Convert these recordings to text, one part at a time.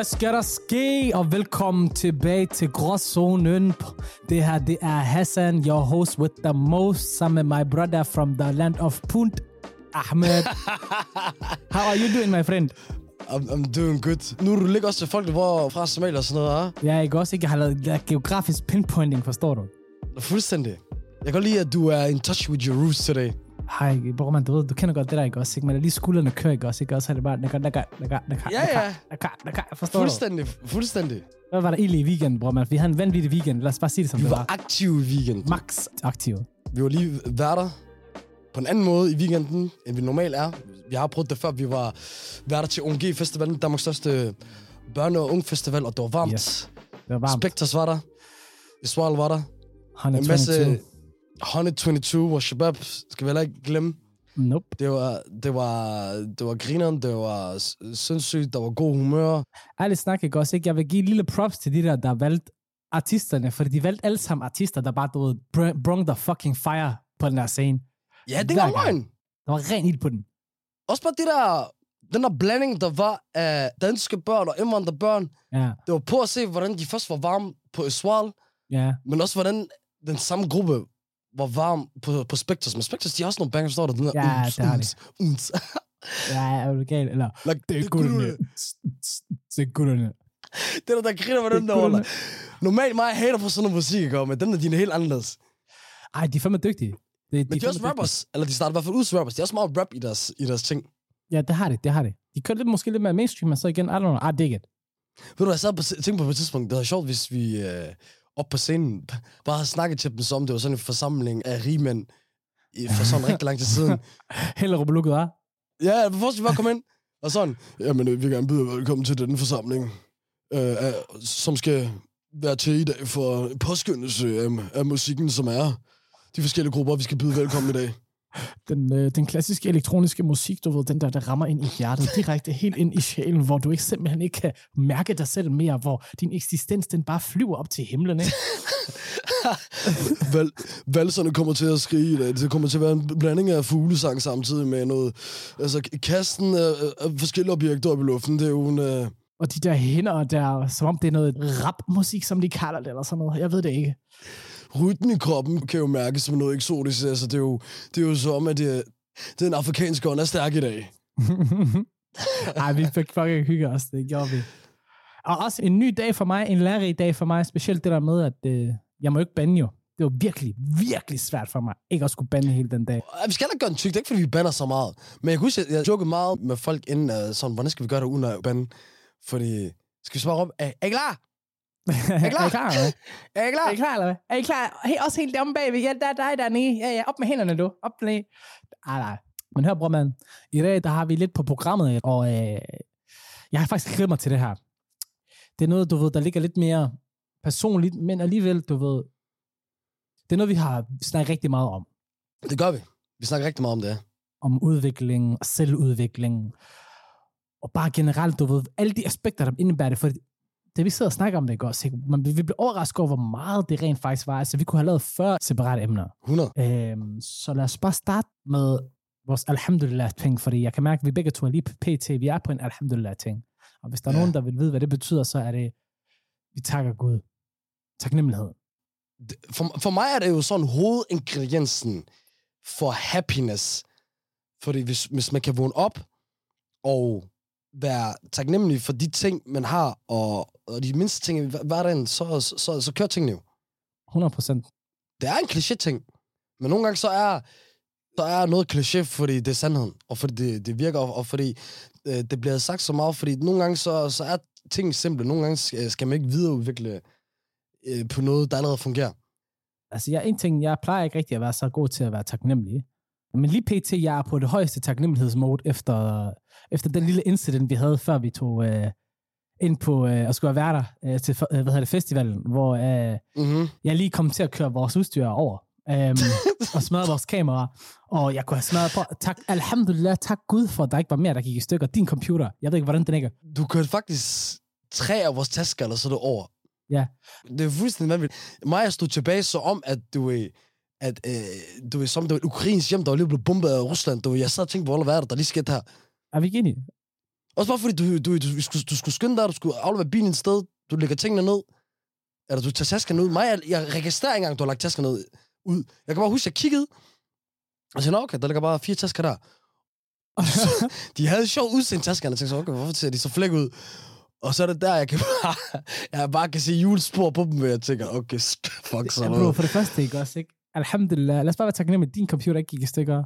Hvad skal der ske? Og velkommen tilbage til Gråzonen. Det her, det er Hassan, your host with the most, sammen med my brother from the land of Punt, Ahmed. How are you doing, my friend? I'm, I'm doing good. Nu er du ligger også til folk, var fra Somalia og sådan noget, Ja, jeg også ikke. Jeg har lavet geografisk pinpointing, forstår du? ah? Fuldstændig. Jeg kan godt lide, at du er in touch with your roots today. Hej, bror, man, du ved, du kender godt det der, ikke også? Ikke? Men er lige skuldrene kører, ikke også? Ikke også? Så er det bare, nakker, nakker, nakker, nakker, Ja, ja. nakker, nakker, forstår du? Fuldstændig, fuldstændig. Hvad var der egentlig i weekenden, bror, man? Vi havde en vanvittig weekend. Lad os bare sige det, som Vi det var var. aktive i weekend. Max aktiv. Vi var lige værter på en anden måde i weekenden, end vi normalt er. Vi har prøvet det før. Vi var værter til ONG Festivalen, Danmarks største børne- og ungfestival, og det var varmt. Yes. Det var varmt. Spectres var der. Iswal var der. En 122. masse 122 og Shabab, skal vi heller ikke glemme. Nope. Det var, det var, det var grineren, det var sindssygt, der var god humør. ærligt snak, ikke også? Ikke? Jeg vil give lille props til de der, der valgte artisterne, fordi de valgte alle sammen artister, der bare, du ved, br- brung the fucking fire på den der scene. Ja, det var løgn. Der var ren ild på den. Også bare det der, den der blanding, der var af danske børn og indvandrerbørn. Ja, Det var på at se, hvordan de først var varme på Iswal, ja. men også hvordan den samme gruppe var varm på, på Spectres. Men Spectres, de har også nogle bangers, der den der Ja, uns, det har uns, uns. Ja, er du gal? Eller, like, det er gutterne. Det er gutterne. Det der, der griner med Det den der. Normalt mig hater på sådan noget musik, men dem der, de er helt anderledes. Ej, de er fandme dygtige. Det, Men de er også rappers, eller de starter i hvert fald ud som rappers. De har også meget rap i deres, i deres ting. Ja, det har de, det har de. De kører lidt, måske lidt mere mainstream, men så igen, I don't know, I dig it. Ved du, jeg sad på, tænkte på et tidspunkt, det var sjovt, hvis vi øh, op på scenen bare havde snakket til dem som, det var sådan en forsamling af rigmænd i, for sådan rigtig lang tid siden. Hellerup lukket, hva'? Ja, først vi bare kom ind, og sådan, jamen øh, vi vil gerne byde velkommen til denne forsamling, øh, af, som skal være til i dag for påskyndelse af, af musikken, som er de forskellige grupper, vi skal byde velkommen i dag. Den, øh, den klassiske elektroniske musik, du ved, den der, der rammer ind i hjertet, direkte helt ind i sjælen, hvor du ikke simpelthen ikke kan mærke dig selv mere, hvor din eksistens, den bare flyver op til himlen, ikke? Val, valserne kommer til at skrige i dag. Det kommer til at være en blanding af fuglesang samtidig med noget... Altså, kasten af, af forskellige objekter op i luften, det er jo en... Uh, Og de der hænder der, som om det er noget rapmusik, som de kalder det, eller sådan noget. Jeg ved det ikke. Rytmen i kroppen kan jo mærkes som noget eksotisk. Altså, det er jo, det er jo som, at det, den afrikanske ånd er stærk i dag. Ej, vi fik fucking hygge os, det gjorde vi. Og også en ny dag for mig, en lærerig dag for mig, specielt det der med, at øh, jeg må ikke bande jo. Det var virkelig, virkelig svært for mig, ikke at skulle bande hele den dag. Vi skal ikke gøre en tyk, det er ikke, fordi vi banner så meget. Men jeg huske, at jeg jokede meget med folk inden, uh, sådan, hvordan skal vi gøre det uden at bande? Fordi, skal vi svare op? Er I klar? Er I klar? Er I klar, eller hvad? Er I klar? Er I klar, eller hvad? Er I klar? Hey, også helt deromme bagved. Ja, der er dig dernede. Ja, ja, op med hænderne, du. Op med Ej, nej. Men hør, bror, man. I dag, der har vi lidt på programmet, og øh, jeg har faktisk glædet mig til det her. Det er noget, du ved, der ligger lidt mere personligt, men alligevel, du ved, det er noget, vi har snakket rigtig meget om. Det gør vi. Vi snakker rigtig meget om det. Om udvikling og selvudvikling. Og bare generelt, du ved, alle de aspekter, der indebærer det. For det, vi sidder og snakker om det, også? ikke? Men vi blev overrasket over, hvor meget det rent faktisk var. Altså, vi kunne have lavet 40 separate emner. 100. Øhm, så lad os bare starte med vores alhamdulillah-ting, fordi jeg kan mærke, at vi begge to er lige pt. Vi er på en alhamdulillah-ting. Og hvis der er Ja. nogen, der vil vide, hvad det betyder, så er det, vi takker Gud. Taknemmelighed. For, for mig er det jo sådan hovedingrediensen for happiness. Fordi hvis, hvis man kan vågne op og være taknemmelig for de ting, man har, og, og de mindste ting i hver- hverdagen, så, så, så, så kører tingene jo. 100 procent. Det er en kliché-ting. Men nogle gange så er, så er noget kliché, fordi det er sandheden, og fordi det, det virker, og, og fordi øh, det bliver sagt så meget, fordi nogle gange så, så er ting simple. Nogle gange skal, skal man ikke videreudvikle øh, på noget, der allerede fungerer. Altså, jeg, en ting, jeg plejer ikke rigtig at være så god til at være taknemmelig. Men lige pt, jeg er på det højeste taknemmelighedsmode efter, efter den lille incident, vi havde, før vi tog øh, ind på øh, at skulle være der øh, til øh, hvad hedder det, festivalen, hvor øh, Mm-hmm. jeg lige kom til at køre vores udstyr over. øhm, og smadret vores kamera. Og jeg kunne have smadret på. Tak, alhamdulillah, tak Gud for, at der ikke var mere, der gik i stykker. Din computer, jeg ved ikke, hvordan den ikke er. Du kørte faktisk tre af vores tasker, eller så det over. Ja. Det er fuldstændig vanvittigt. Mig stod tilbage så om, at du er at øh, du er som det var et ukrainsk hjem, der var lige blevet bombet af Rusland. Du, jeg sad og tænkte på, hvad er der, der lige skete her? Er vi ikke enige? Også bare fordi, du, du, du, du, skulle, du skulle skynde dig, du skulle aflevere bilen et sted, du lægger tingene ned, eller du tager taskerne ud. Mig, jeg, jeg registrerer ikke engang, du har lagt taskerne ud. ud. Jeg kan bare huske, jeg kiggede, og så okay, der ligger bare fire tasker der. de havde sjovt udsendt taskerne, og tænkte så, okay, hvorfor ser de så flæk ud? Og så er det der, jeg kan bare, jeg bare kan se julespor på dem, og jeg tænker, okay, fuck så ja, bro, for det første, ikke også, ikke? Alhamdulillah, lad os bare være taknemmelig, at din computer ikke gik i stykker.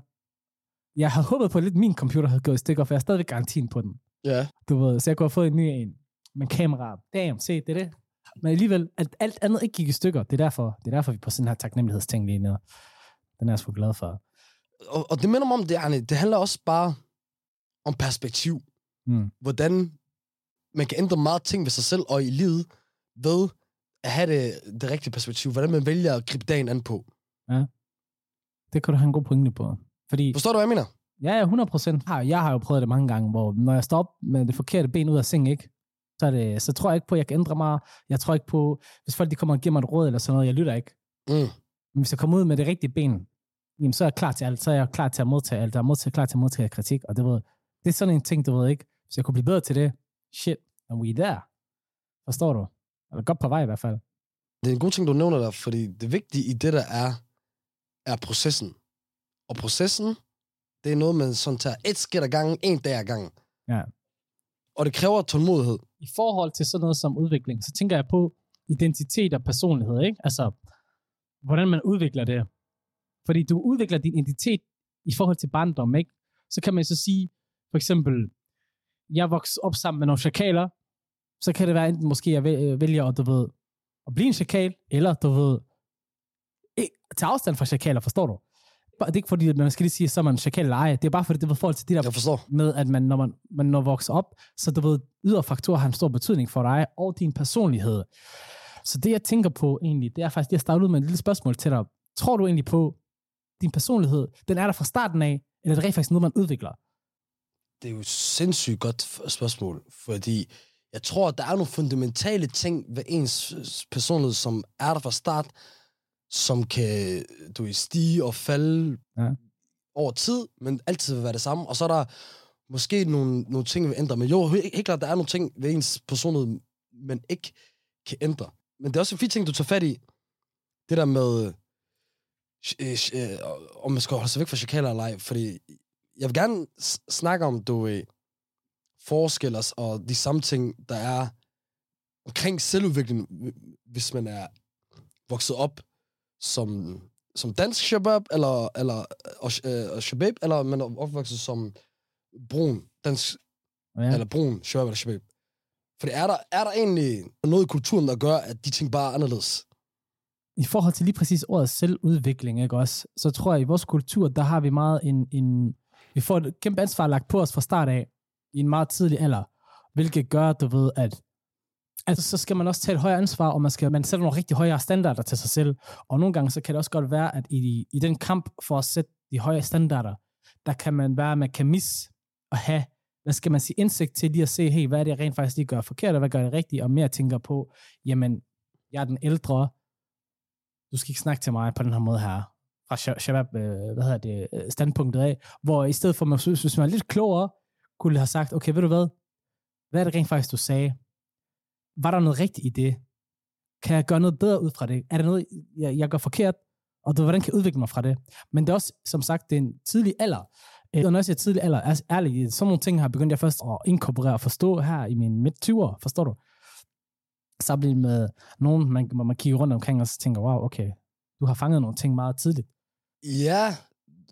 Jeg havde håbet på, at lidt min computer havde gået i stykker, for jeg har stadigvæk garantien på den. Ja. Du ved, så jeg kunne have fået en ny en. Men kamera, damn, se, det er det. Men alligevel, at alt andet ikke gik i stykker, det er derfor, det er derfor vi er på sådan her taknemmelighedsting lige nu. Den er jeg sgu glad for. Og, og det minder mig om, det, Arne, det handler også bare om perspektiv. Mm. Hvordan man kan ændre meget ting ved sig selv og i livet ved at have det, det rigtige perspektiv. Hvordan man vælger at gribe dagen an på. Ja. Det kan du have en god pointe på. Fordi, Forstår du, hvad jeg mener? ja, ja, 100 procent. Jeg har jo prøvet det mange gange, hvor når jeg står op med det forkerte ben ud af sengen, ikke? Så, er det, så tror jeg ikke på, at jeg kan ændre mig. Jeg tror ikke på, hvis folk de kommer og giver mig et råd eller sådan noget, jeg lytter ikke. Mm. Men hvis jeg kommer ud med det rigtige ben, jamen, så er jeg klar til alt. Så er jeg klar til at modtage alt. Jeg er modtage, klar til at modtage kritik. Og det, ved, det er sådan en ting, du ved ikke. Hvis jeg kunne blive bedre til det, shit, and we there. Forstår du? Eller godt på vej i hvert fald. Det er en god ting, du nævner der, fordi det vigtige i det, der er, er processen. Og processen, det er noget, man sådan tager et skridt ad gangen, en dag ad gangen. Ja. Og det kræver tålmodighed. I forhold til sådan noget som udvikling, så tænker jeg på identitet og personlighed, ikke? Altså, hvordan man udvikler det. Fordi du udvikler din identitet i forhold til barndom, ikke? Så kan man så sige, for eksempel, jeg voksede op sammen med nogle chakaler, så kan det være enten måske, jeg væ- vælger at, du ved, at blive en chakal, eller du ved, tage afstand fra chakaler, forstår du? Det er ikke fordi, at man skal lige sige, så er man chakal eller ej. Det er bare fordi, det i forhold til de der Jeg forstår. med, at man, når man, man når vokser op, så du ved, ydre faktorer har en stor betydning for dig og din personlighed. Så det, jeg tænker på egentlig, det er faktisk, det jeg starter ud med et lille spørgsmål til dig. Tror du egentlig på, din personlighed, den er der fra starten af, eller er det rent faktisk noget, man udvikler? Det er jo et sindssygt godt spørgsmål, fordi jeg tror, at der er nogle fundamentale ting ved ens personlighed, som er der fra start, som kan du ved, stige og falde Ja. over tid, men altid vil være det samme. Og så er der måske nogle, nogle ting, vi vil ændre. Men jo, he- helt klart, der er nogle ting ved ens personlighed, man ikke kan ændre. Men det er også en fin ting, du tager fat i. Det der med, øh, øh, om man skal holde sig væk fra chikaler eller ej. Fordi jeg vil gerne snakke om, du ved, forskelle og- og de samme ting, der er omkring selvudvikling, hvis man er vokset op som, som dansk shabab, eller, eller og, øh, shabab, eller man er opvokset som brun dansk, Ja. eller brun shabab eller shabab. For er der, er der egentlig noget i kulturen, der gør, at de ting bare er anderledes? I forhold til lige præcis ordet selvudvikling, ikke også? Så tror jeg, i vores kultur, der har vi meget en, en vi får et kæmpe ansvar lagt på os fra start af, i en meget tidlig alder, hvilket gør, du ved, at altså, så skal man også tage et højere ansvar, og man, skal, man sætter nogle rigtig højere standarder til sig selv. Og nogle gange, så kan det også godt være, at i, i den kamp for at sætte de højere standarder, der kan man være, at man kan mis og have, hvad skal man sige, indsigt til lige at se, hey, hvad er det, jeg rent faktisk lige gør forkert, og hvad gør jeg rigtigt, og mere tænker på, jamen, jeg er den ældre, du skal ikke snakke til mig på den her måde her, fra Shabab, øh, hvad hedder det, øh, standpunktet af, hvor i stedet for, man synes, hvis man er lidt klogere, kunne have sagt, okay, ved du hvad, hvad er det rent faktisk, du sagde? Var der noget rigtigt i det? Kan jeg gøre noget bedre ud fra det? Er der noget, jeg, jeg gør forkert? Og du, hvordan kan jeg udvikle mig fra det? Men det er også, som sagt, det er en tidlig alder. Øh, og Når jeg siger tidlig alder, altså ærligt, sådan nogle ting har begyndt jeg først at inkorporere og forstå her i mine midt 20'er, forstår du? Sammenlignet med nogen, man, man kigger rundt omkring og så tænker, wow, okay, du har fanget nogle ting meget tidligt. Ja,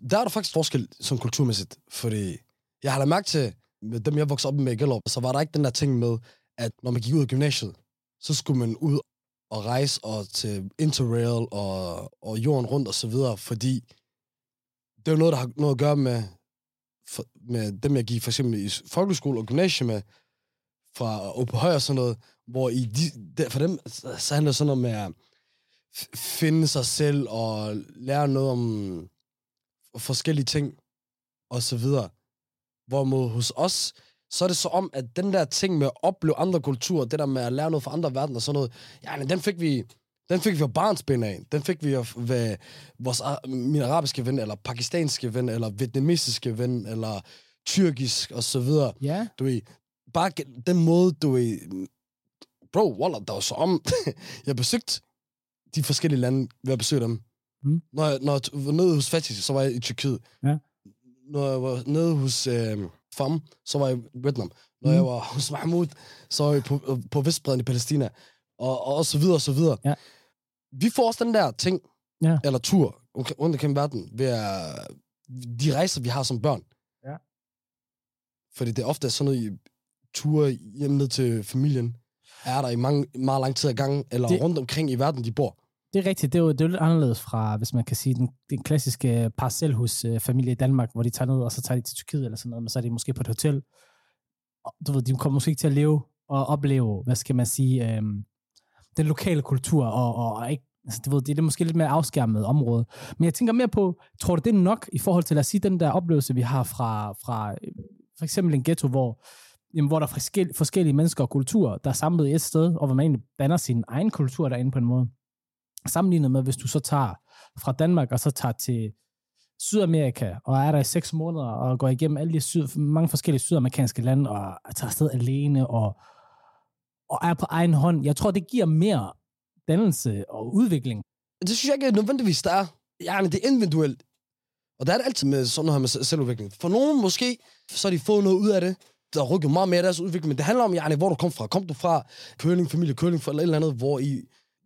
der er der faktisk forskel som kulturmæssigt, fordi jeg har lagt mærke til, med dem jeg voksede op med i Gellerup, så var der ikke den der ting med, at når man gik ud af gymnasiet, så skulle man ud og rejse og til Interrail og, og jorden rundt og så videre, fordi det er jo noget, der har noget at gøre med, for, med dem, jeg gik for eksempel i folkeskole og gymnasium med, fra Åbe og sådan noget, hvor i de, der, for dem, så så handler det sådan noget med at finde sig selv og lære noget om forskellige ting og så videre. Hvorimod hos os, så er det så om, at den der ting med at opleve andre kulturer, det der med at lære noget fra andre verdener og sådan noget, ja, den fik vi, den fik vi af barnsben af. Den fik vi af ved vores, ar- min arabiske ven, eller pakistanske ven, eller vietnamesiske ven, eller tyrkisk og så videre. Ja. Du ved, bare den måde, du ved, bro, Wallah, der var så om, jeg besøgte de forskellige lande ved at besøge dem. Mm. Når, jeg, når jeg var nede hos Fatih, så var jeg i Tyrkiet. Ja. Når jeg var nede hos øh, Fam, så var jeg i Vietnam. Når Mm. jeg var hos Mahmoud, så var jeg på, på Vestbreden i Palæstina. Og, og, og så videre, og så videre. Ja. Vi får også den der ting, Ja. eller tur rundt omkring verden, ved at, de rejser, vi har som børn. Ja. Fordi det er ofte sådan noget ture hjem ned til familien, er der i mange, meget lang tid ad gangen, eller det... rundt omkring i verden, de bor. Det er rigtigt. Det er jo, det er lidt anderledes fra, hvis man kan sige, den, den klassiske parcelhus-familie øh, i Danmark, hvor de tager ned, og så tager de til Tyrkiet eller sådan noget, men så er de måske på et hotel. Og, Du ved, de kommer måske ikke til at leve og opleve, hvad skal man sige, øhm, den lokale kultur, og, og, og ikke, altså, du ved, det er det måske lidt mere afskærmet område. Men jeg tænker mere på, tror du det er nok i forhold til, at sige, den der oplevelse, vi har fra, fra øh, for eksempel en ghetto, hvor, jamen, hvor der er forskellige, forskellige mennesker og kulturer, der er samlet i et sted, og hvor man egentlig danner sin egen kultur derinde på en måde sammenlignet med, hvis du så tager fra Danmark, og så tager til Sydamerika, og er der i seks måneder, og går igennem alle de syd, mange forskellige sydamerikanske lande, og tager afsted alene, og, og er på egen hånd. Jeg tror, det giver mere dannelse og udvikling. Det synes jeg ikke nødvendigvis, der er. Ja, men det er individuelt. Og der er det altid med sådan noget her med selvudvikling. For nogen måske, så har de fået noget ud af det, der rykker meget mere af deres udvikling. Men det handler om, yani, hvor du kom fra. Kom du fra kølingfamilie, familie, køling, for eller et eller andet, hvor i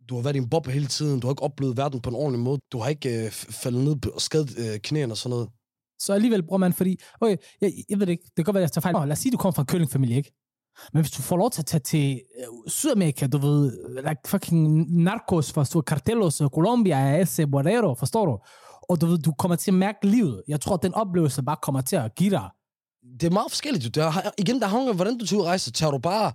du har været i en boble hele tiden, du har ikke oplevet verden på en ordentlig måde, du har ikke øh, faldet ned på- og skadet øh, knæene og sådan noget. Så alligevel bruger man, fordi, okay, jeg, jeg ved det ikke, det kan godt være, jeg tager fejl. Lad os sige, du kommer fra en køllingfamilie, ikke? Men hvis du får lov til at tage til øh, Sydamerika, du ved, like fucking narcos fra Sur Cartelos, Colombia, ese Borrero, forstår du? Og du ved, du kommer til at mærke livet. Jeg tror, at den oplevelse bare kommer til at give dig. Det er meget forskelligt. jo. Der, igen, der hænger, hvordan du tager ud at rejse. Tager du bare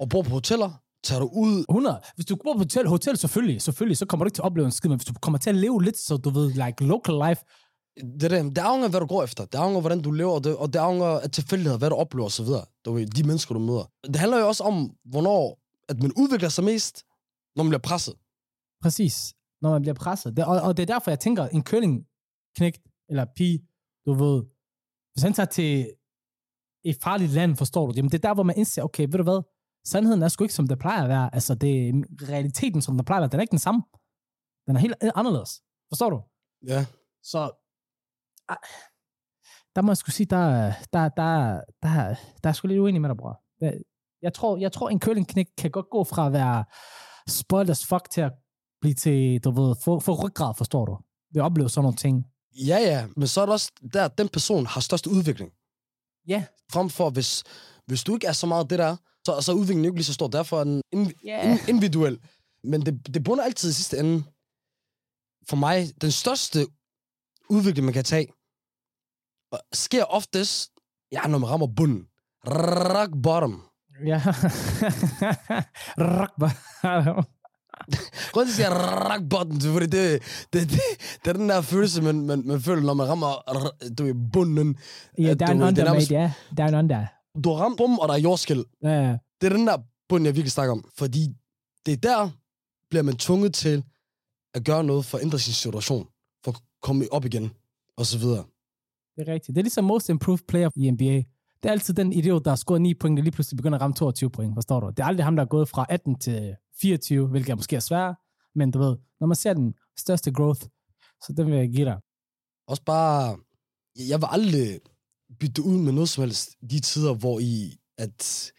og bor på hoteller? Tager du ud 100. Hvis du bor på hotel, hotel selvfølgelig, selvfølgelig, så kommer du ikke til at opleve en skid, men hvis du kommer til at leve lidt, så du ved, like local life, Det er det. Det afhænger af, hvad du går efter. Det afhænger af, hvordan du lever, og det, og det afhænger af tilfældigheder, hvad du oplever osv. Du ved, de mennesker, du møder. Det handler jo også om, hvornår at man udvikler sig mest, når man bliver presset. præcis, når man bliver presset. Det, og, og det er derfor, jeg tænker, en curling knægt eller pige, du ved, hvis han tager til et farligt land, forstår du, jamen det er der, hvor man indser, okay, ved du hvad, sandheden er sgu ikke, som det plejer at være. Altså, det er realiteten, som den plejer at være. Den er ikke den samme. Den er helt anderledes. Forstår du? Ja. Så ej, der må jeg skulle sige, der, der, der, der, der er sgu lidt uenig med dig, bror. Jeg tror, jeg tror en køllingknæk kan godt gå fra at være spoiled as fuck til at blive til, du ved, få, få ryggrad, forstår du? Ved at opleve sådan nogle ting. Ja, ja, men så er det også der, at den person har størst udvikling. Ja. Frem for, hvis, hvis du ikke er så meget det der, så, så er udviklingen jo ikke lige så stor. Derfor er den in, Ja. in, individuel. Men det, det bunder altid i sidste ende. For mig, den største udvikling, man kan tage, og sker oftest, ja, når man rammer bunden. Rock bottom. Ja. Rock bottom. Grunden til, at jeg siger rock bottom, det, er, fordi det, det, det, det er den der følelse, man, man, man føler, når man rammer du bunden. Ja, down ved, det under, er mate, ja. Down under. Du har ramt bum, og der er jordskæld. Ja, Det er den der bund, jeg virkelig snakker om. Fordi det er der, bliver man tvunget til at gøre noget for at ændre sin situation. For at komme op igen, og så videre. det er rigtigt. Det er ligesom most improved player i NBA. Det er altid den idiot, der har scoret 9 point, der lige pludselig begynder at ramme 22 point, forstår du? Det er aldrig ham, der er gået fra 18 til 24, hvilket er måske er svært, men du ved, når man ser den største growth, så den vil jeg give dig. Også bare, jeg vil aldrig bytte ud med noget som helst de tider, hvor i, at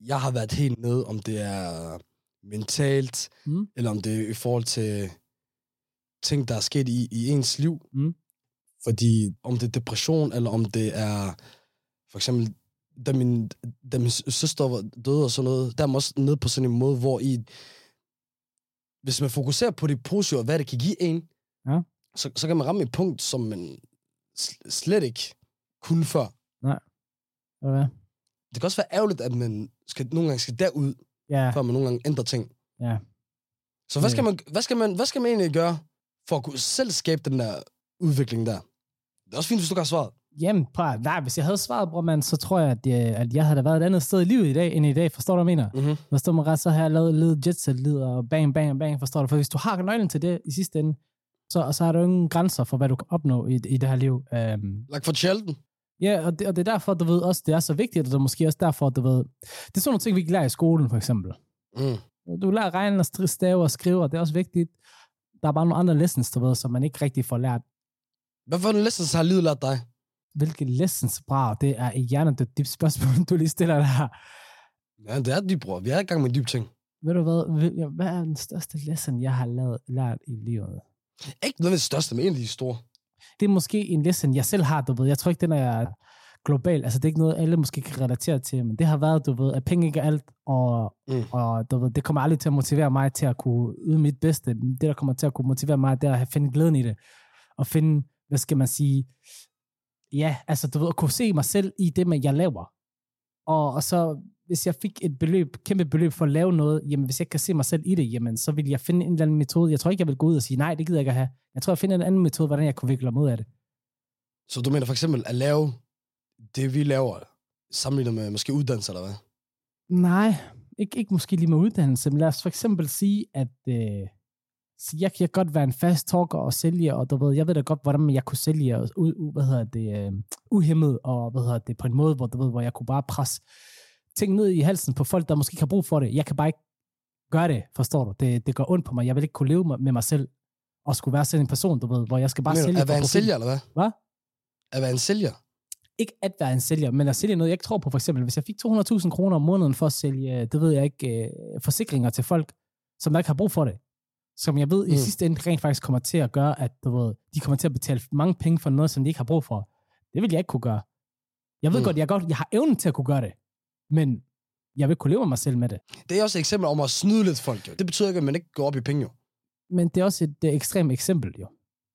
jeg har været helt nede, om det er mentalt, Mm. eller om det er i forhold til ting, der er sket i, i ens liv. Mm. Fordi om det er depression, eller om det er for eksempel, da min, da min søster var døde og sådan noget, der er man også nede på sådan en måde, hvor i, hvis man fokuserer på det positive, og hvad det kan give en, Ja. så, så kan man ramme et punkt, som man sl- slet ikke kunne før. Du hvad? Det kan også være ærgerligt, at man skal, nogle gange skal derud, Ja, før man nogle gange ændrer ting. ja. Så hvad skal, man, hvad, skal man, hvad skal man egentlig gøre for at kunne selv skabe den der udvikling der? Det er også fint, hvis du kan have svaret. Jamen, prøv, nej, hvis jeg havde svaret, bror, man, så tror jeg, at jeg, at jeg havde været et andet sted i livet i dag, end i dag. Forstår du, hvad jeg mener? Mm-hmm. Forstår mig ret, så har jeg lavet lidt jetset og bang, bang, bang, forstår du? For hvis du har nøglen til det i sidste ende, så, så er der jo ingen grænser for, hvad du kan opnå i, i det her liv. Um, Like for Sheldon. Ja, og det, og det er derfor, du ved, også, det er så vigtigt, og det er måske også derfor, du ved, det er sådan nogle ting, vi ikke lærer i skolen, for eksempel. Mm. Du lærer at regne og stave og skrive, og det er også vigtigt. Der er bare nogle andre lessons, du ved, som man ikke rigtig får lært. Hvad for en lessons har livet lært dig? Hvilke lessons, brav, det er i hjernen, det dybt spørgsmål, du lige stiller der. Ja, det er dybt, bror. Vi er i gang med dybe ting. Ved du hvad, hvad er den største lesson, jeg har lavet, lært i livet? Ikke noget af det største, men en af de store. Det er måske en lesson, jeg selv har, du ved. Jeg tror ikke, den er global. Altså, det er ikke noget, alle måske kan relatere til, men det har været, du ved, at penge ikke er alt, og, Mm. og du ved, det kommer aldrig til at motivere mig til at kunne yde mit bedste. Det, der kommer til at kunne motivere mig, det er at finde glæden i det. Og finde, hvad skal man sige, ja, altså, du ved, at kunne se mig selv i det, man jeg laver. Og, og så, hvis jeg fik et beløb, kæmpe beløb for at lave noget, jamen hvis jeg ikke kan se mig selv i det, jamen så vil jeg finde en eller anden metode. Jeg tror ikke, jeg vil gå ud og sige, nej, det gider jeg ikke at have. Jeg tror, jeg finder en anden metode, hvordan jeg kunne vikle mig ud af det. Så du mener for eksempel at lave det, vi laver, sammenlignet med måske uddannelse, eller hvad? Nej, ikke, ikke måske lige med uddannelse, men lad os for eksempel sige, at øh, så jeg kan godt være en fast talker og sælge, og du ved, jeg ved da godt, hvordan jeg kunne sælge u, u, hvad hedder det, øh, uhemmet, og hvad hedder det, på en måde, hvor, du ved, hvor jeg kunne bare presse ting ned i halsen på folk, der måske ikke har brug for det. Jeg kan bare ikke gøre det, forstår du? Det, det gør ondt på mig. Jeg vil ikke kunne leve med, mig selv, og skulle være sådan en person, du ved, hvor jeg skal bare du, sælge at være en profit. sælger, eller hvad? Hvad? At være en sælger? ikke at være en sælger, men at sælge noget, jeg ikke tror på. For eksempel, hvis jeg fik 200.000 kroner om måneden for at sælge, det ved jeg ikke, øh, forsikringer til folk, som ikke har brug for det. Som jeg ved mm. i sidste ende rent faktisk kommer til at gøre, at du ved, de kommer til at betale mange penge for noget, som de ikke har brug for. Det vil jeg ikke kunne gøre. Jeg ved mm. godt, jeg, godt, jeg har evnen til at kunne gøre det, men jeg vil kunne leve med mig selv med det. Det er også et eksempel om at snyde lidt folk, jo. Det betyder ikke, at man ikke går op i penge, jo. Men det er også et ekstremt eksempel, jo.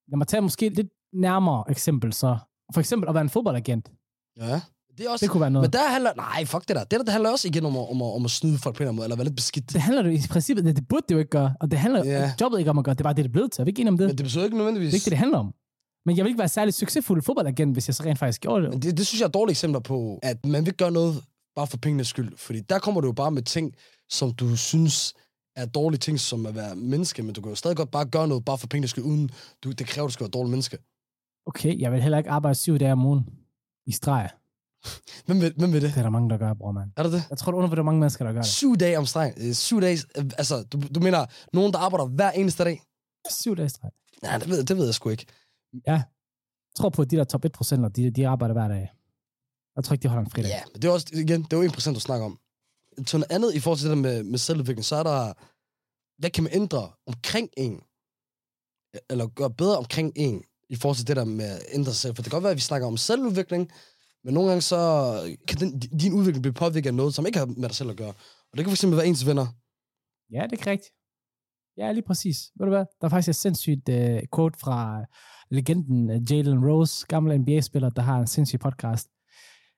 Lad mig tage måske lidt nærmere eksempel, så. For eksempel at være en fodboldagent. Ja. Det er også... Det kunne være noget. Men der handler... Nej, fuck det der. Det der, det handler også igen om at, om, at, om at snyde folk på en eller anden måde, eller være lidt beskidt. Det handler jo i princippet, det, det burde det jo ikke gøre, og det handler yeah. jobbet ikke om at gøre, det er bare det, det er blevet til. Er vi ikke enige om det? Men det betyder ikke nødvendigvis... Det er ikke det, det handler om. Men jeg vil ikke være særlig succesfuld fodboldagent, hvis jeg så rent faktisk gjorde det. Men det, det synes jeg er dårlige eksempler på, at man vil gøre noget bare for pengenes skyld. Fordi der kommer du jo bare med ting, som du synes er dårlige ting, som at være menneske, men du kan jo stadig godt bare gøre noget bare for pengenes skyld, uden du, det kræver, at du skal være et dårligt menneske. Okay, jeg vil heller ikke arbejde syv dage om ugen i streg. Hvem vil, hvem vil det? Det er der mange, der gør, bror, mand. Er det det? Jeg tror, du undervurderer mange mennesker, der gør det. Syv dage om streg. Øh, Syv dage... øh, Altså, du, du mener nogen, der arbejder hver eneste dag? Syv dage i. Nej, det ved, det ved jeg sgu ikke. Jeg tror på, at de der top 1 procenter, de, de arbejder hver dag. Jeg tror ikke, de holder en fridag. Ja, men det er også, igen, det er jo 1%, du snakker om. Til noget andet i forhold til det der med, med selvudvikling, så er der, hvad kan man ændre omkring en? Eller gøre bedre omkring en, i forhold til det der med at ændre sig selv. For det kan godt være, at vi snakker om selvudvikling, men nogle gange så kan den, din udvikling blive påvirket af noget, som ikke har med dig selv at gøre. Og det kan fx være ens venner. Ja, det er korrekt. Ja, lige præcis. Ved du hvad? Der er faktisk et sindssygt uh, quote fra legenden uh, Jalen Rose, gammel NBA-spiller, der har en sindssyg podcast.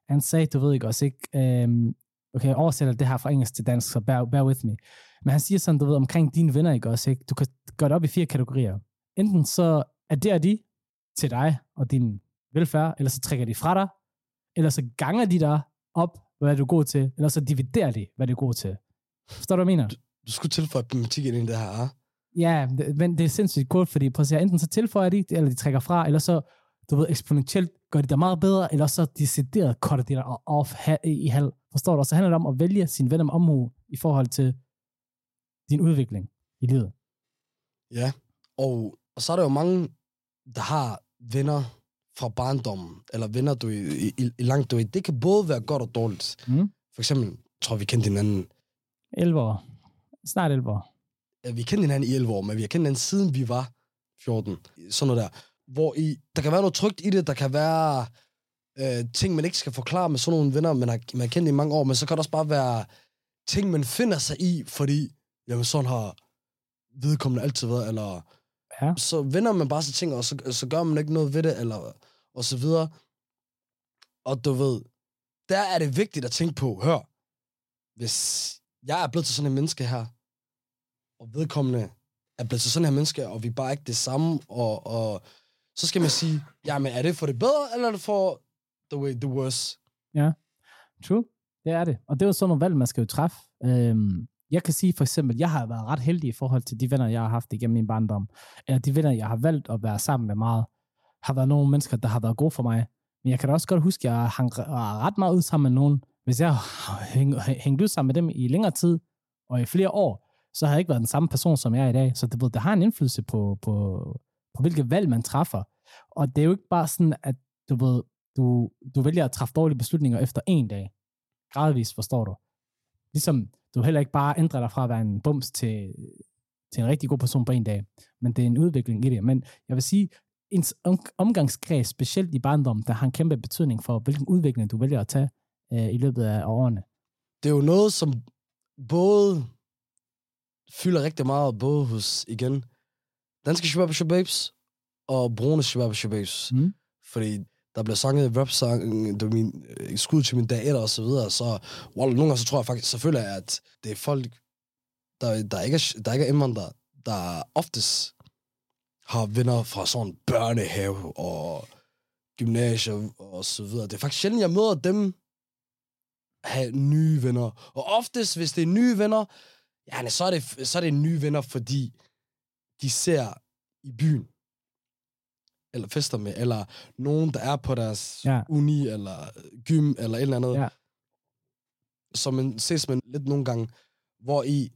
Han sagde, du ved ikke også ikke, um, okay, jeg oversætter det her fra engelsk til dansk, så bear, bear with me. Men han siger sådan, du ved, omkring dine venner, ikke også ikke? Du kan gøre det op i fire kategorier. Enten så adderer de til dig og din velfærd, eller så trækker de fra dig, eller så ganger de dig op, hvad du er god til, eller så dividerer de, hvad du er god til. Forstår du, hvad jeg mener? Du skulle tilføje matematik ind i det her? Ja, det- men det er sindssygt godt, fordi prøv at se, enten så tilføjer de, eller de trækker fra, eller så, du ved, eksponentielt gør de dig meget bedre, eller så decideret cutter de dig off ha- i halv. Forstår du? Og så handler det om at vælge sin ven om omhu i forhold til din udvikling i livet. Ja. Og, og så er der jo mange, der har venner fra barndommen, eller venner, du i, i, i, langt du i. Det kan både være godt og dårligt. Mm. For eksempel, tror vi kendte hinanden 11 år. Snart 11 år. Ja, vi kendte hinanden i 11 år, men vi har kendt hinanden siden vi var 14. Sådan noget der. Hvor i, der kan være noget trygt i det, der kan være øh, ting, man ikke skal forklare med sådan nogle venner, man har, man har kendt i mange år, men så kan der også bare være ting, man finder sig i, fordi, jamen sådan har vedkommende altid været, eller Ja. så vender man bare sig ting, og så, så gør man ikke noget ved det, eller og så videre. Og du ved, der er det vigtigt at tænke på, hør, hvis jeg er blevet til sådan en menneske her, og vedkommende er blevet til sådan her mennesker, og vi bare ikke det samme, og, og så skal man sige, jamen er det for det bedre, eller er det for the way, the worse? True, det er det. Og det er jo sådan nogle valg, man skal jo træffe. Øhm, jeg kan sige for eksempel, jeg har været ret heldig i forhold til de venner, jeg har haft igennem min barndom. Eller de venner, jeg har valgt at være sammen med meget, har været nogle mennesker, der har været gode for mig. Men jeg kan da også godt huske, at jeg hang ret meget ud sammen med nogen. Hvis jeg hængte hængt ud sammen med dem i længere tid, og i flere år, så har jeg ikke været den samme person, som jeg er i dag. Så det, det har en indflydelse på, på, på, hvilke valg man træffer. Og det er jo ikke bare sådan, at du, ved, du, du vælger at træffe dårlige beslutninger efter en dag. Gradvist, forstår du. Ligesom du heller ikke bare ændrer dig fra at være en bums til, til en rigtig god person på en dag. Men det er en udvikling i det. Men jeg vil sige, ens omgangskreds, specielt i barndommen, der har en kæmpe betydning for, hvilken udvikling du vælger at tage øh, i løbet af årene. Det er jo noget, som både fylder rigtig meget, både hos, igen, danske shabab shababs og brune shabab shababs. Mm. Fordi der bliver sanget rap-sang, det min, skud til min dag og så videre, så well, nogle gange så tror jeg faktisk selvfølgelig, at det er folk, der, der, ikke, er, der ikke er indvandrere, der oftest har venner fra sådan børnehave og gymnasier og så videre. Det er faktisk sjældent, jeg møder dem have nye venner. Og oftest, hvis det er nye venner, ja, så er det, så er det nye venner, fordi de ser i byen eller fester med, eller nogen, der er på deres Ja. uni, eller gym, eller et eller andet. Ja. Så man ses man lidt nogle gange, hvor i...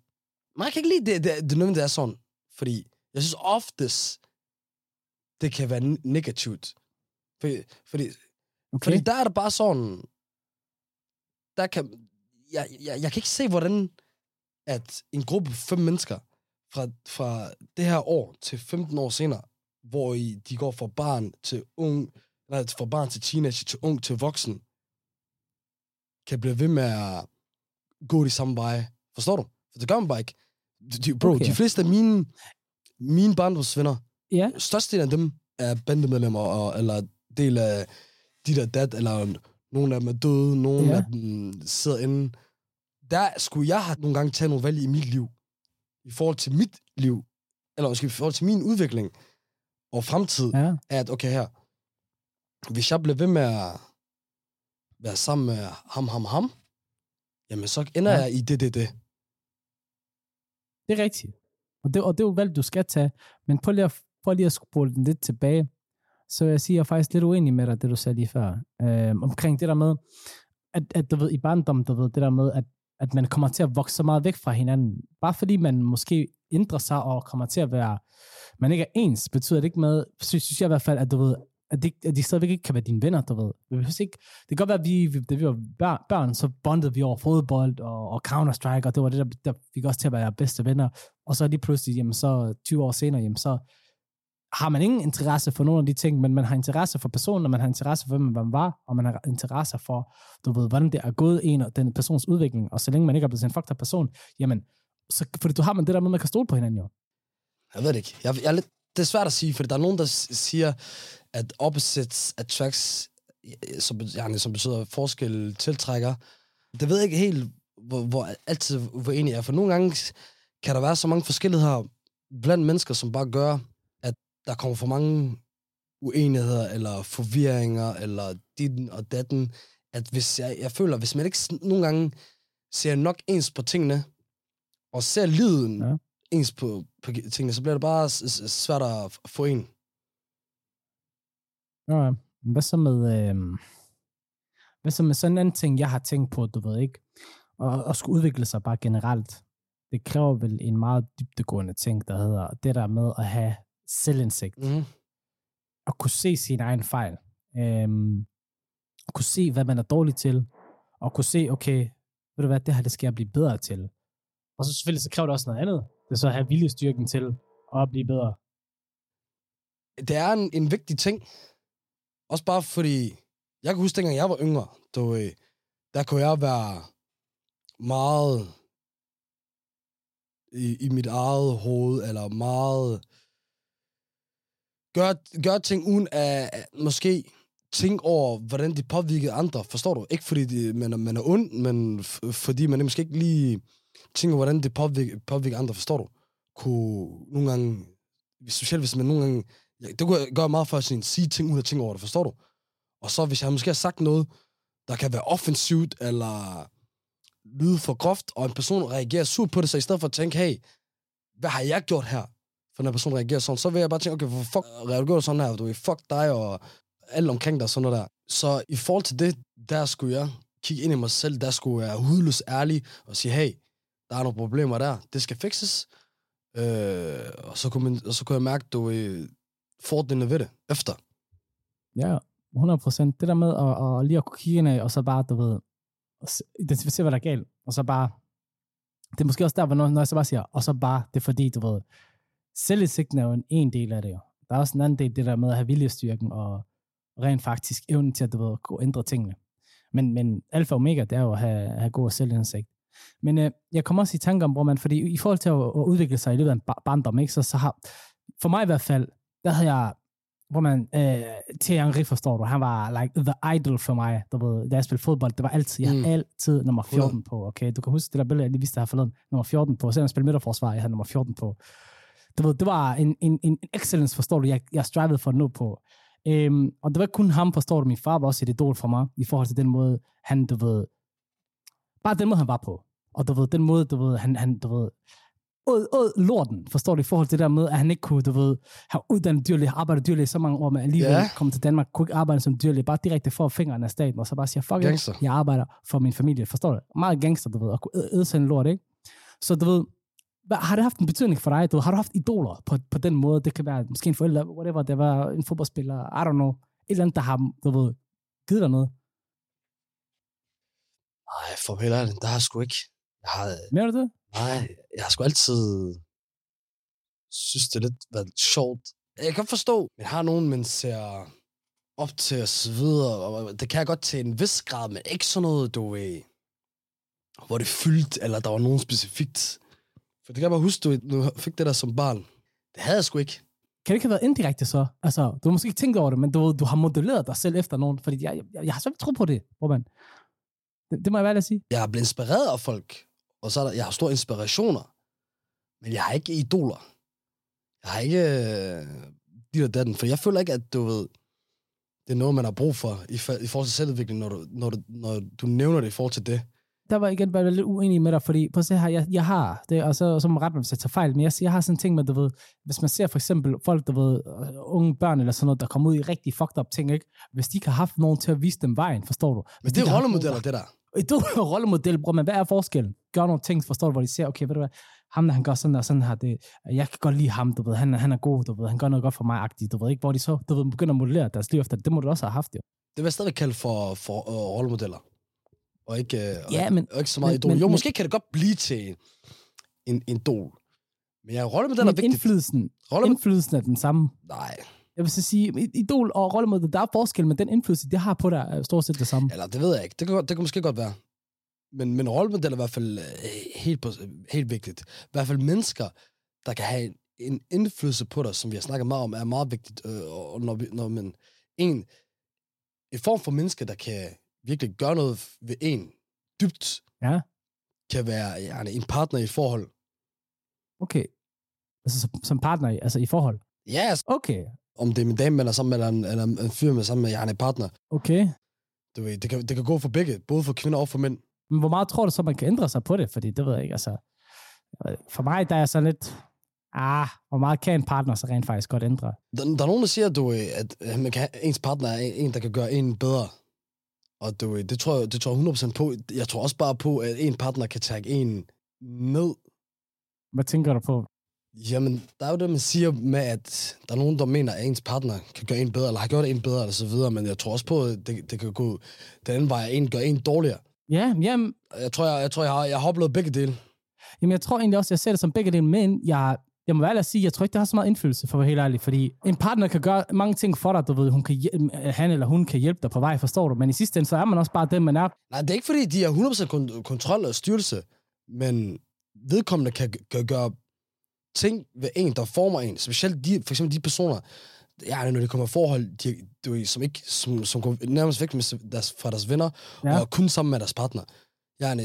Man kan ikke lide det, det, det, det er sådan. Fordi jeg synes oftest, det kan være ne- negativt. Fordi, fordi, Okay. fordi der er det bare sådan... Der kan... Jeg, jeg, jeg kan ikke se, hvordan at en gruppe fem mennesker fra, fra det her år til 15 år senere, hvor I, de går fra barn til ung, nej, fra barn til teenager, til ung til voksen, kan blive ved med at gå de samme veje. Forstår du? For det gør man bare ikke. De, bro, Okay. de fleste af mine, mine barndomsvenner, Ja, størstedelen af dem er bandemedlemmer, og, eller del af de der dat, eller nogle af dem er døde, nogle ja. af dem sidder inde. Der skulle jeg have nogle gange taget nogle valg i mit liv, i forhold til mit liv, eller måske i forhold til min udvikling og fremtid, ja. at okay her, hvis jeg bliver ved med at være sammen med ham, ham, ham, jamen så ender ja. jeg i det, det, det. Det er rigtigt. Og det, og det er jo valg, du skal tage. Men prøv lige at, prøv lige at spole den lidt tilbage. Så jeg siger, jeg er faktisk lidt uenig med dig, det du sagde lige før. Øh, omkring det der med, at, at du ved, i barndommen, du ved, det der med, at, at man kommer til at vokse så meget væk fra hinanden. Bare fordi man måske ændrer sig og kommer til at være, man ikke er ens, betyder det ikke med, synes, synes jeg i hvert fald, at du ved, at de, at de stadigvæk ikke kan være dine venner, du ved. Vi ikke, det kan godt være, at vi, vi- da vi var børn, så bondede vi over fodbold og, og Counter-Strike, og det var det, der, der fik os til at være bedste venner. Og så lige pludselig, jamen så 20 år senere, jamen så har man ingen interesse for nogle af de ting, men man har interesse for personen, og man har interesse for, hvem man var, og man har interesse for, du ved, hvordan det er gået en og den persons udvikling, og så længe man ikke er blevet en fucked person, jamen, så, fordi du har man det der med, at man kan stole på hinanden jo. Jeg ved det ikke. Jeg, jeg er lidt, det er svært at sige, for der er nogen, der siger, at opposites attracts, øh, som, yani, som betyder forskel tiltrækker. Det ved jeg ikke helt, hvor, hvor altid hvor enig jeg er, for nogle gange kan der være så mange forskelligheder blandt mennesker, som bare gør, der kommer for mange uenigheder, eller forvirringer, eller ditten og datten, at hvis jeg, jeg føler, hvis man ikke nogle gange ser nok ens på tingene, og ser livet Ja. ens på, på tingene, så bliver det bare svært at få en. Ja, hvad så med, øh, hvad så med sådan en anden ting, jeg har tænkt på, du ved ikke, og, og skulle udvikle sig bare generelt. Det kræver vel en meget dybdegående ting, der hedder det der med at have selvindsigt. Mm-hmm. at kunne se sin egen fejl. Øhm, at kunne se, hvad man er dårlig til. Og kunne se, okay, ved du hvad, det her, det skal jeg blive bedre til. Og så selvfølgelig, så kræver det også noget andet. Det er så at have viljestyrken til at blive bedre. Det er en, en vigtig ting. Også bare fordi, jeg kan huske, dengang jeg var yngre, du, øh, der kunne jeg være meget i, i mit eget hoved, eller meget gør, gør ting uden at at måske tænke over, hvordan det påvirker andre, forstår du? Ikke fordi det, man, er, man er ond, men f- fordi man måske ikke lige tænker, hvordan det påvirker, påvirker andre, forstår du? kunne nogle gange, specielt hvis man nogle gange, ja, det kunne jeg gøre meget for at sådan, sige ting, uden at tænke over det, forstår du? Og så hvis jeg måske har sagt noget, der kan være offensivt, eller lyde for groft, og en person reagerer sur på det, så i stedet for at tænke, hey, hvad har jeg gjort her? For når en person reagerer sådan, så vil jeg bare tænke, okay, hvor fuck reagerer du sådan her? Du er fuck dig, og alle omkring dig, og sådan noget der. Så i forhold til det, der skulle jeg kigge ind i mig selv, der skulle jeg hudløs ærlig og sige, hey, der er nogle problemer der, det skal fikses. Øh, og, så kunne man, og så kunne jeg mærke, du er fordelene ved det efter. Ja, 100 procent. Det der med at, at lige at kunne kigge ind og så bare, du ved, identificere, hvad der er galt, og så bare, det er måske også der, hvor når, når jeg så bare siger, og så bare, det er fordi, du ved, selvindsigten er jo en, en del af det jo. Der er også en anden del, det der med at have viljestyrken, og rent faktisk evnen til at, du ved, kunne ændre tingene. Men, men alfa og omega, det er jo at have, have god selvindsigt. Men øh, jeg kommer også i tanke om, hvor man, fordi i forhold til at, at udvikle sig i løbet af en bar- barndom, ikke, så, så har, for mig i hvert fald, der havde jeg, hvor man, øh, Thierry Henry forstår du, han var like the idol for mig, du ved, da jeg spillede fodbold, det var altid, jeg havde Mm. altid nummer 14 på, okay, du kan huske det der billede, jeg lige viste dig her forleden, nummer 14 på, selvom jeg spillede midterforsvar, jeg havde nummer 14 på. Du ved, det var en, en, en excellence, forstår du, jeg, jeg strivede for at nå på. Øhm, og det var ikke kun ham, forstår du, min far var også et idol for mig, i forhold til den måde, han, du ved, bare den måde, han var på. Og du ved, den måde, du ved, han, han du ved, åd, åd lorten, forstår du, i forhold til det der med, at han ikke kunne, du ved, have uddannet dyrlæge, arbejdet dyrlæge så mange år, men alligevel yeah. kom til Danmark, kunne ikke arbejde som dyrlæge, bare direkte for fingrene af staten, og så bare siger, fuck Gangster. it, jeg arbejder for min familie, forstår du? Meget gangster, du ved, og kunne æde sådan lort, ikke? Så du ved, har det haft en betydning for dig? Du, har du haft idoler på, på den måde? Det kan være måske en forælder, whatever, det var en fodboldspiller, I don't know, et eller andet, der har, du ved, givet dig noget. Nej, for ærligt, der har jeg sgu ikke. Jeg har, Mener du det? nej, jeg har sgu altid synes, det er lidt været sjovt. Jeg kan forstå, at har nogen, man ser op til og så videre, og det kan jeg godt til en vis grad, men ikke sådan noget, du ved, hvor det fyldt, eller der var nogen specifikt. For det kan jeg bare huske, du, du fik det der som barn. Det havde jeg sgu ikke. Kan det ikke have været indirekte så? Altså, du har måske ikke tænkt over det, men du, du har modelleret dig selv efter nogen, fordi jeg, jeg, jeg har svært tro på det, Robin. Det, det må jeg være at sige. Jeg er blevet inspireret af folk, og så er der, jeg har store inspirationer, men jeg har ikke idoler. Jeg har ikke øh, de der datten, for jeg føler ikke, at du ved, det er noget, man har brug for i, i forhold til selvudvikling, når du, når, du, når du nævner det i forhold til det. Der var igen bare lidt uenig med dig, fordi på at se her, jeg, jeg har, det, og så, så må ret mig, hvis jeg tager fejl, men jeg, siger, jeg har sådan en ting med, du ved, hvis man ser for eksempel folk, der ved, øh, unge børn eller sådan noget, der kommer ud i rigtig fucked up ting, ikke? Hvis de ikke har haft nogen til at vise dem vejen, forstår du? Men Hvis det de er haft rollemodeller, det der. Et du er rollemodel, bror, men hvad er forskellen? Gør nogle ting, forstår du, hvor de ser, okay, ved du hvad, ham der, han gør sådan og sådan her, det, jeg kan godt lide ham, du ved, han, han er god, du ved, han gør noget godt for mig, agtigt, du ved, ikke, hvor de så, du ved, begynder at modellere deres liv efter det, det må du også have haft, jo. Det vil jeg stadig kalde for, for uh, rollemodeller. Og ikke, uh, Ja, og, men- og ikke så meget men- idol. men- jo, men- måske kan det godt blive til en, en, idol. Men ja, rollemodeller er Men vigtigt. indflydelsen, Rolle... indflydelsen er den samme. Nej, Jeg vil så sige, idol og rollemodel, der er forskel, men den indflydelse, det har på dig, er stort set det samme. Eller det ved jeg ikke. Det kan, det kan måske godt være. Men, men rollemodel er i hvert fald øh, helt, på, helt vigtigt. I hvert fald mennesker, der kan have en, en indflydelse på dig, som vi har snakket meget om, er meget vigtigt. Øh, og når, vi, når man en, en form for menneske, der kan virkelig gøre noget ved en dybt, Ja. kan være ja, en partner i et forhold. Okay. Altså som, som partner, altså i forhold. Ja, altså, Okay. om det er min dame, man er sammen med, eller en, eller en fyr, man er sammen med, ja, en partner. Okay. Du ved, det, kan, det kan gå for begge, både for kvinder og for mænd. Men hvor meget tror du så, man kan ændre sig på det? Fordi det ved jeg ikke, altså... For mig, der er sådan lidt... Ah, hvor meget kan en partner så rent faktisk godt ændre? Der, der er nogen, der siger, du, ved, at øh, man kan, ens partner er en, der kan gøre en bedre. Og du, ved, det, tror jeg, det tror jeg 100% på. Jeg tror også bare på, at en partner kan tage en ned. Hvad tænker du på? Jamen, der er jo det, man siger med, at der er nogen, der mener, at ens partner kan gøre en bedre, eller har gjort en bedre, eller så videre. Men jeg tror også på, at det, det kan gå den anden vej, at en gør en dårligere. Ja, jamen, Jeg tror, jeg, jeg, tror, jeg, har, jeg har oplevet begge dele. jamen, jeg tror egentlig også, jeg ser det som begge dele, men jeg, jeg må være ærlig at sige, jeg tror ikke, det har så meget indflydelse, for at være helt ærlig, fordi en partner kan gøre mange ting for dig, du ved, hun kan, hjæl- han eller hun kan hjælpe dig på vej, forstår du, men i sidste ende, så er man også bare den, man er. Nej, det er ikke fordi, de har 100% kon- kontrol og styrelse, men vedkommende kan, kan gøre ting ved en, der former en. Specielt de, for eksempel de personer, ja, når det kommer i forhold, de, du, som, ikke, som, som går nærmest væk med deres, fra deres venner, ja. og kun sammen med deres partner. Ja,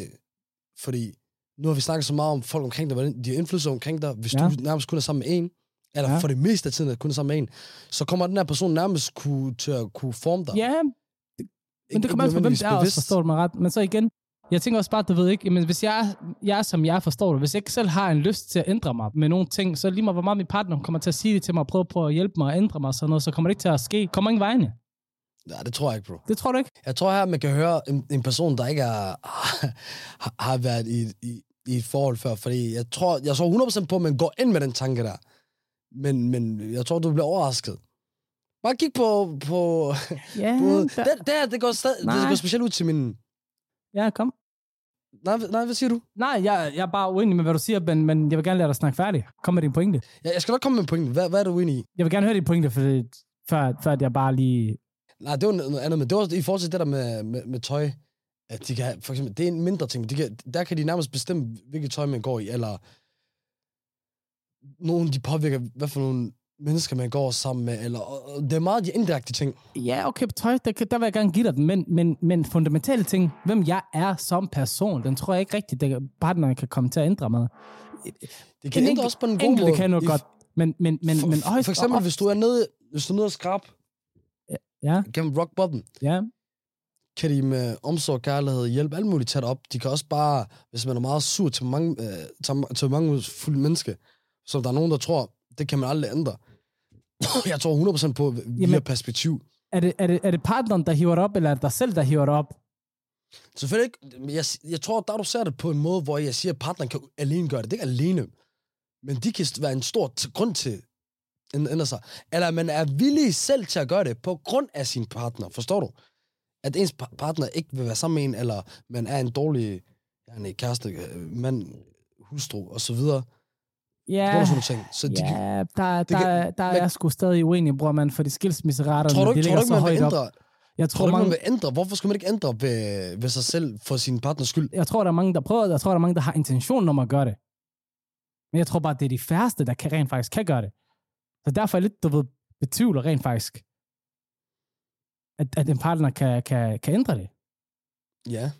fordi nu har vi snakket så meget om folk omkring dig, hvordan de har indflydelse omkring dig. Hvis Ja. du nærmest kun er sammen med en, eller Ja. for det meste af tiden er kun er sammen med en, så kommer den her person nærmest kunne, til at kunne forme dig. Ja, men det kommer an på, hvem det er også, forstår du mig ret. Men så igen, jeg tænker også bare, du ved ikke, jamen, hvis jeg, jeg er som jeg forstår du, hvis jeg ikke selv har en lyst til at ændre mig med nogle ting, så lige meget hvor meget min partner kommer til at sige det til mig, og prøve på at hjælpe mig at ændre mig og sådan noget, så kommer det ikke til at ske. Kommer ingen vegne. Ja, det tror jeg ikke, bro. Det tror du ikke? Jeg tror her, man kan høre en, en person, der ikke er, har, har været i, i, i et forhold før, fordi jeg tror, jeg tror 100% på, at man går ind med den tanke der. Men, men jeg tror, du bliver overrasket. Bare kig på... på Ja, på der, det, det, her, det, går stadig, det Nej. går specielt ud til min... ja kom. Nej, nej, hvad siger du? Nej, jeg, jeg er bare uenig med, hvad du siger, men, men jeg vil gerne lade dig snakke færdig. Kom med din pointe. Jeg, jeg skal nok komme med en pointe. Hvad, hvad er du uenig i? Jeg vil gerne høre din pointe, for før, før at jeg bare lige... Nej, det var noget andet, men det var i forhold til det der med, med, med tøj. At de kan, have- for eksempel, det er en mindre ting, men de kan, der kan de nærmest bestemme, hvilket tøj man går i, eller nogen, de påvirker, hvad for nogle mennesker man går sammen med, eller og, og det er meget de indirekte ting. Ja, okay, tøj, der, der vil jeg gerne give dig den, men, men, men fundamentale ting, hvem jeg er som person, den tror jeg ikke rigtigt, at partneren kan komme til at ændre mig. Det kan En ændre også på en god måde. kan noget I- godt, men, men, men, for, men højst for eksempel, op- hvis du er nede, hvis du er nede og skrab Ja, gennem rock bottom, ja, kan de med omsorg, kærlighed, hjælp, alt muligt tage det op. De kan også bare, hvis man er meget sur til mange, øh, til, til mange fulde mennesker, som der er nogen, der tror, det kan man aldrig ændre. Jeg tror 100% på, via Jamen- perspektiv. er det, er, det, er det partneren, der hiver det op, eller er det dig selv, der hiver det op? Selvfølgelig ikke. Jeg, jeg tror, der du ser det på en måde, hvor jeg siger, at partneren kan alene gøre det. Det er ikke alene. Men de kan være en stor grund til at ændre sig. Eller man er villig selv til at gøre det på grund af sin partner. Forstår du? At ens pa- partner ikke vil være sammen med en, eller man er en dårlig en kæreste, øh, mand, hustru og så videre. Ja, Ja. Sådan. Så de, ja der, der, kan- der, der er men- jeg sgu stadig uenig, bror man, tror du de ikke, tror ligger du så man højt op. Jeg Tror tror, du ikke, man mange, vil ændre? Hvorfor skal man ikke ændre ved, ved sig selv for sin partners skyld? jeg tror, der er mange, der prøver det. Jeg tror, der er mange, der har intention om at gøre det. Men jeg tror bare, det er de færreste, der kan, rent faktisk kan gøre det. Så derfor er jeg lidt, du ved, betvivler rent faktisk, at, at en partner kan, kan, kan ændre det. Ja.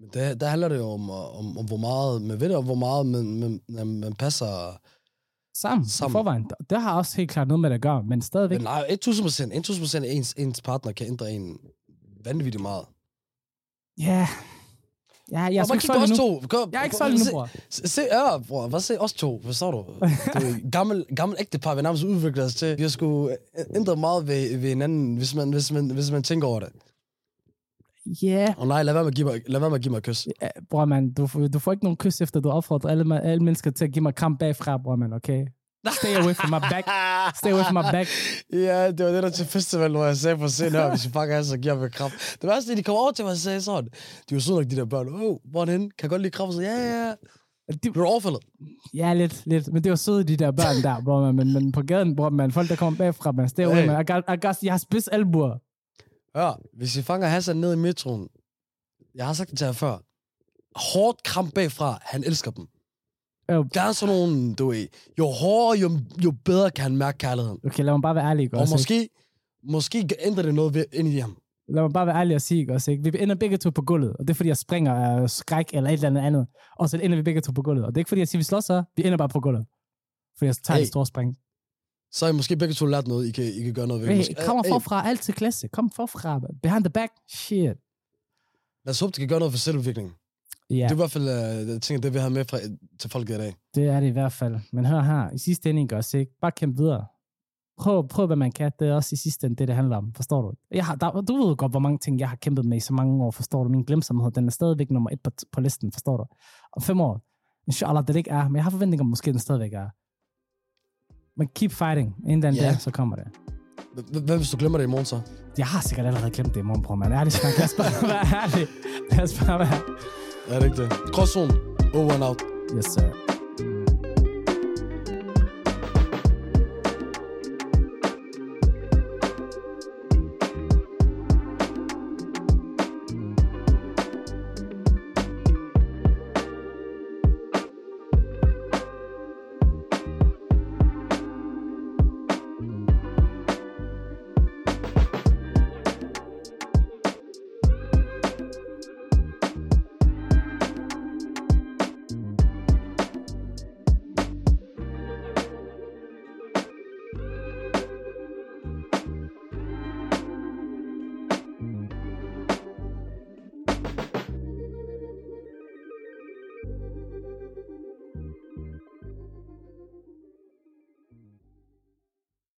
Men der, der handler det jo om, om, om hvor meget man ved det, og hvor meget man, man, man, passer... Sammen, Sammen. I forvejen. Det har også helt klart noget med det at gøre, men stadigvæk. Men nej, 1000 procent. 1000 procent ens, ens partner kan ændre en vanvittigt meget. Ja. Ja, jeg er ikke solgt endnu. to. Kom, Jeg er ikke solgt endnu, bror. Se, se ja, bror. Hvad se os to? Hvad så du? Er gammel, gammel ægtepar, vi har nærmest udviklet os til. Vi har sgu ændret meget ved, ved hinanden, hvis man, hvis, man, hvis man tænker over det. Ja. Og nej, lad være med at give mig, lad være med at give mig kys. Ja, bror man, du, får- du får ikke nogen kys, efter du opfordrer alle, alle mennesker til at give mig kram bagfra, bror man, okay? Stay away from my back. Stay away from my back. Ja, det var det der til festival, hvor jeg sagde på scenen her, hvis vi fucker så giver mig kram. Det værste, er, de kommer over til mig og sagde sådan, de var søde nok, de der børn. Åh, oh, hvordan? Kan jeg godt lide kram? Så ja, ja, ja. De, du overfaldet? ja, lidt, lidt. Men det var søde, de der børn der, bror man. Men, men på gaden, bror man, folk, der kommer bagfra, man. Stay away, Hey. man. I I got, jeg har spids albuer. Ja, hvis I fanger Hassan ned i metroen, jeg har sagt det til jer før, hårdt kram bagfra, han elsker dem. Øh, Der er sådan nogle, du ved, jo hårdere, jo, jo bedre kan han mærke kærligheden. Okay, lad mig bare være ærlig, ikke Og også? ikke? måske, måske ændrer det noget ved, ind i ham. Lad mig bare være ærlig og sige, ikke også? Ikke? Vi ender begge to på gulvet, og det er fordi, jeg springer af skræk eller et eller andet andet. Og så ender vi begge to på gulvet. Og det er ikke fordi, jeg siger, vi slås så. Vi ender bare på gulvet. Fordi jeg tager hey. Et stort spring. Så har I måske begge to lært noget, I kan, I kan gøre noget ved. Hey, Måske- kommer Hey, forfra, alt til klasse. Kom forfra. Behind the back. Shit. Lad os håbe, det kan gøre noget for selvudvikling. Ja, Det er i hvert fald uh, jeg tænker, det vi har med fra, til folket i dag. det er det i hvert fald. Men hør her, i sidste ende, ikke også? Ikke? Bare kæmpe videre. Prøv, prøv, hvad man kan. Det er også i sidste ende det, det handler om. Forstår du? Jeg har, der, du ved godt, hvor mange ting, jeg har kæmpet med i så mange år. Forstår du? Min glemsomhed, den er stadigvæk nummer et på, på listen. Forstår du? Om fem år. Inshallah, det ikke er. Men jeg har forventninger om, måske den stadigvæk er. Men keep fighting. Inden den yeah. dag, så kommer det. Hvad hvis du glemmer det i morgen så? Jeg har sikkert allerede glemt det i morgen, bror, man. Ærligt snak. Lad os bare være ærlig. Lad os bare være. Er det ikke det? Gråzonen. Over and out. Yes, sir.